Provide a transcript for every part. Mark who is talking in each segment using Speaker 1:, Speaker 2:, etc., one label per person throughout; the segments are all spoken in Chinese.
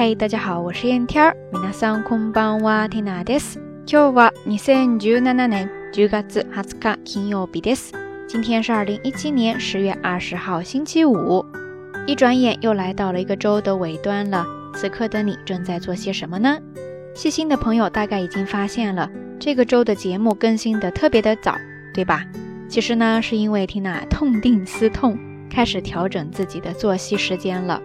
Speaker 1: 嗨，大家好，我是燕天儿。皆さんこんばんは、ティナです。今日は二千十七年十月二十日金曜日です。今天是二零一七年十月二十号，星期五。一转眼又来到了一个周的尾端了。此刻的你正在做些什么呢？细心的朋友大概已经发现了，这个周的节目更新的特别的早，对吧？其实呢，是因为缇娜痛定思痛，开始调整自己的作息时间了。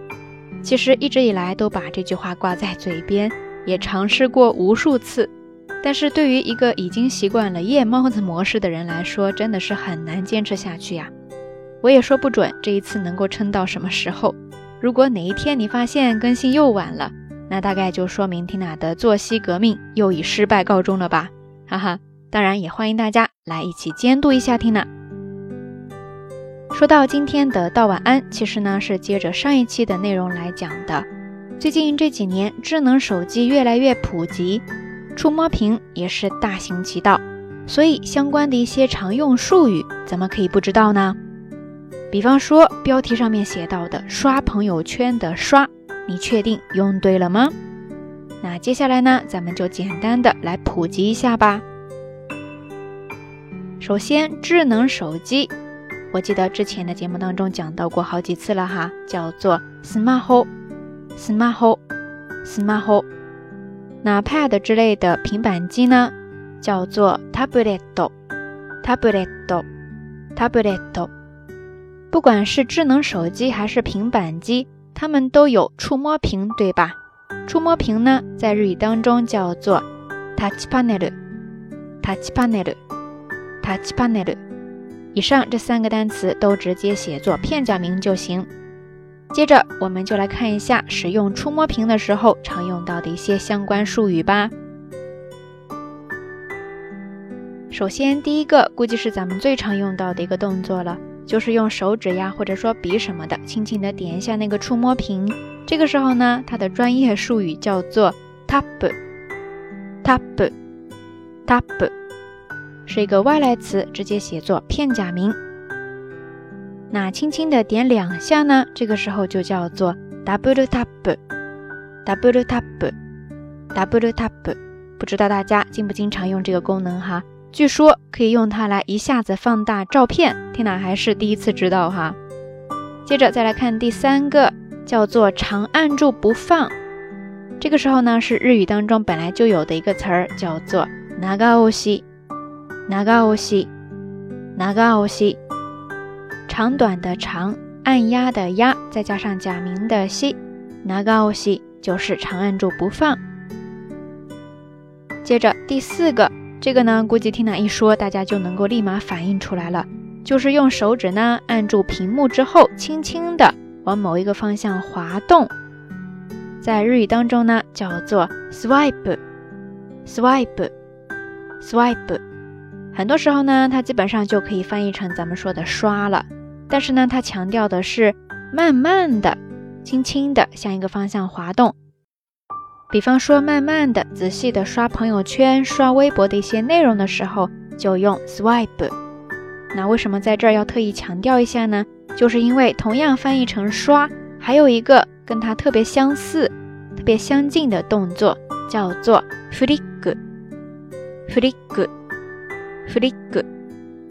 Speaker 1: 其实一直以来都把这句话挂在嘴边，也尝试过无数次。但是对于一个已经习惯了夜猫子模式的人来说，真的是很难坚持下去呀。我也说不准这一次能够撑到什么时候。如果哪一天你发现更新又晚了，那大概就说明缇娜的作息革命又以失败告终了吧。哈哈，当然也欢迎大家来一起监督一下缇娜。说到今天的道晚安，其实呢是接着上一期的内容来讲的。最近这几年，智能手机越来越普及。触摸屏也是大行其道，所以相关的一些常用术语怎么可以不知道呢？比方说标题上面写到的“刷朋友圈”的“刷”，你确定用对了吗？那接下来呢，咱们就简单的来普及一下吧。首先，智能手机，我记得之前的节目当中讲到过好几次了哈，叫做 smart home smart home smart home。那 Pad 之类的平板机呢，叫做 tablet，tablet，tablet。不管是智能手机还是平板机，它们都有触摸屏，对吧？触摸屏呢，在日语当中叫做 touch panel，touch panel，touch panel。以上这三个单词都直接写作片假名就行。接着，我们就来看一下使用触摸屏的时候常用到的一些相关术语吧。首先，第一个估计是咱们最常用到的一个动作了，就是用手指呀，或者说笔什么的，轻轻的点一下那个触摸屏。这个时候呢，它的专业术语叫做 tap，tap，tap，是一个外来词，直接写作片假名。那轻轻的点两下呢，这个时候就叫做 double tap，double tap，double tap。不知道大家经不经常用这个功能哈？据说可以用它来一下子放大照片，天哪，还是第一次知道哈。接着再来看第三个，叫做长按住不放。这个时候呢，是日语当中本来就有的一个词儿，叫做長押し、長押し、長押し。长短的长，按压的压，再加上假名的西，拿个欧西就是长按住不放。接着第四个，这个呢，估计听娜一说，大家就能够立马反应出来了，就是用手指呢按住屏幕之后，轻轻的往某一个方向滑动，在日语当中呢叫做 swipe，swipe，swipe，很多时候呢，它基本上就可以翻译成咱们说的刷了。但是呢，它强调的是慢慢的、轻轻的向一个方向滑动。比方说，慢慢的、仔细的刷朋友圈、刷微博的一些内容的时候，就用 swipe。那为什么在这儿要特意强调一下呢？就是因为同样翻译成刷，还有一个跟它特别相似、特别相近的动作，叫做 flick。Flick，。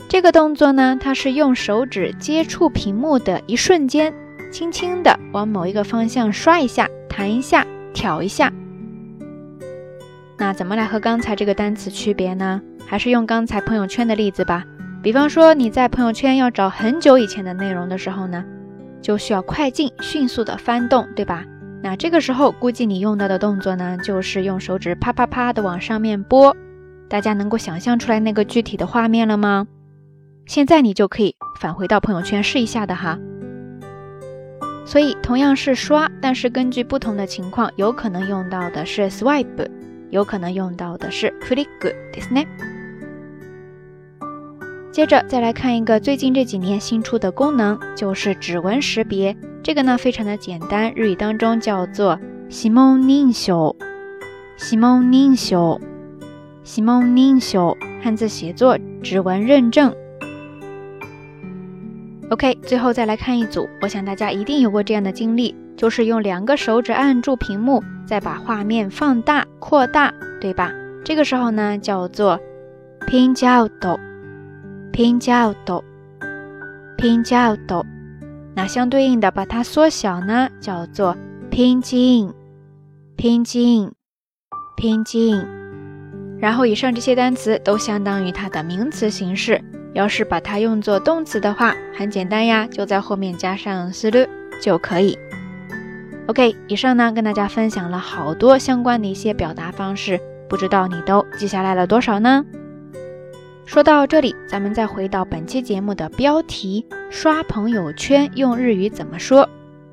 Speaker 1: 这个动作呢，它是用手指接触屏幕的一瞬间，轻轻的往某一个方向刷一下、弹一下、挑一下。那怎么来和刚才这个单词区别呢？还是用刚才朋友圈的例子吧。比方说你在朋友圈要找很久以前的内容的时候呢，就需要快进、迅速的翻动，对吧？那这个时候估计你用到的动作呢，就是用手指啪啪啪的往上面拨。大家能够想象出来那个具体的画面了吗？现在你就可以返回到朋友圈试一下的哈。所以同样是刷，但是根据不同的情况，有可能用到的是 swipe，有可能用到的是 flick，对不对？接着再来看一个最近这几年新出的功能，就是指纹识别。这个呢非常的简单，日语当中叫做指紋認証，指紋認証，西蒙宁修汉字写作指纹认证。OK，最后再来看一组，我想大家一定有过这样的经历，就是用两个手指按住屏幕，再把画面放大、扩大，对吧？这个时候呢，叫做 ping out ping out ping out。那相对应的把它缩小呢，叫做 ping in ping in ping in。然后以上这些单词都相当于它的名词形式。要是把它用作动词的话，很简单呀，就在后面加上する就可以。OK，以上呢跟大家分享了好多相关的一些表达方式，不知道你都记下来了多少呢？说到这里，咱们再回到本期节目的标题：刷朋友圈用日语怎么说？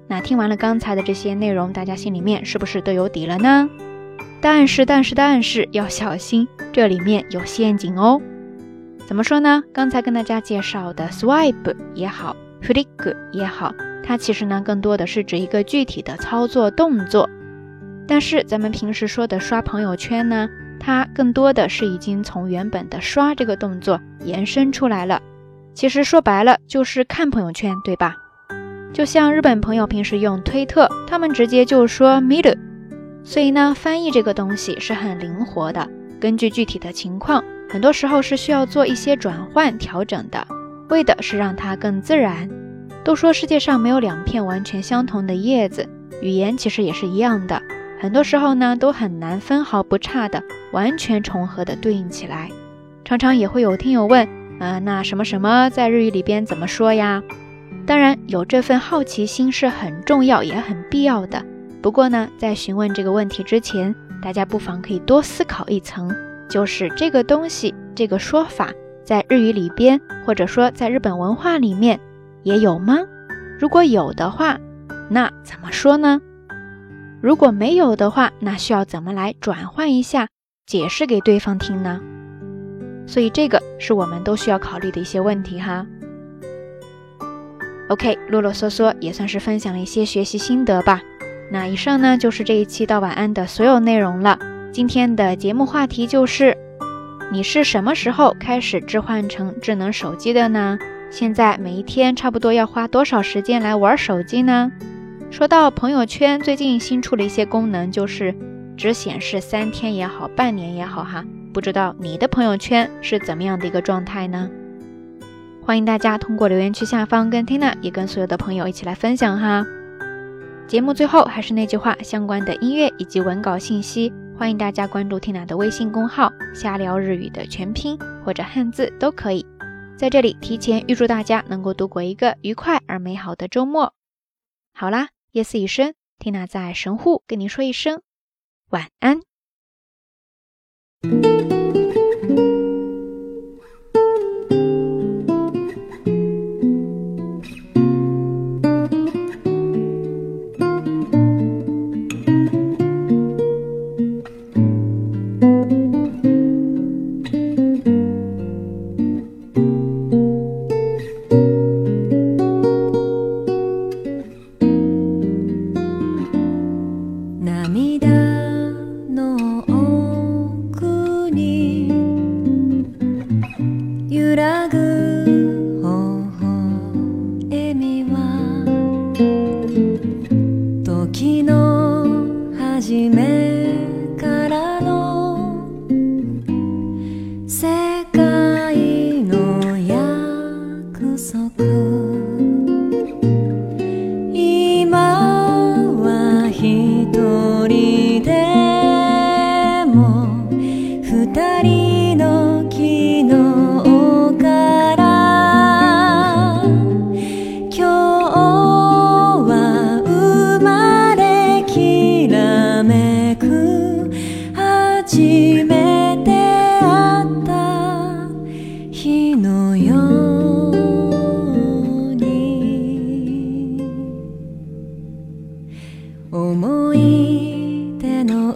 Speaker 1: 那听完了刚才的这些内容，大家心里面是不是都有底了呢？但是，但是，但是要小心，这里面有陷阱哦。怎么说呢？刚才跟大家介绍的 swipe 也好，flick 也好，它其实呢更多的是指一个具体的操作动作。但是咱们平时说的刷朋友圈呢，它更多的是已经从原本的刷这个动作延伸出来了。其实说白了就是看朋友圈，对吧？就像日本朋友平时用推特，他们直接就说 m i d 所以呢，翻译这个东西是很灵活的，根据具体的情况。很多时候是需要做一些转换调整的，为的是让它更自然。都说世界上没有两片完全相同的叶子，语言其实也是一样的。很多时候呢，都很难分毫不差的完全重合的对应起来。常常也会有听友问，啊，那什么什么在日语里边怎么说呀？当然，有这份好奇心是很重要也很必要的。不过呢，在询问这个问题之前，大家不妨可以多思考一层。就是这个东西，这个说法在日语里边，或者说在日本文化里面也有吗？如果有的话，那怎么说呢？如果没有的话，那需要怎么来转换一下，解释给对方听呢？所以这个是我们都需要考虑的一些问题哈。OK，啰啰嗦嗦也算是分享了一些学习心得吧。那以上呢就是这一期到晚安的所有内容了。今天的节目话题就是：你是什么时候开始置换成智能手机的呢？现在每一天差不多要花多少时间来玩手机呢？说到朋友圈，最近新出了一些功能，就是只显示三天也好，半年也好，哈，不知道你的朋友圈是怎么样的一个状态呢？欢迎大家通过留言区下方跟 Tina 也跟所有的朋友一起来分享哈。节目最后还是那句话，相关的音乐以及文稿信息。欢迎大家关注 Tina 的微信公号“瞎聊日语”的全拼或者汉字都可以。在这里提前预祝大家能够度过一个愉快而美好的周末。好啦，夜色已深，Tina 在神户跟您说一声晚安。
Speaker 2: 月の初め思い出の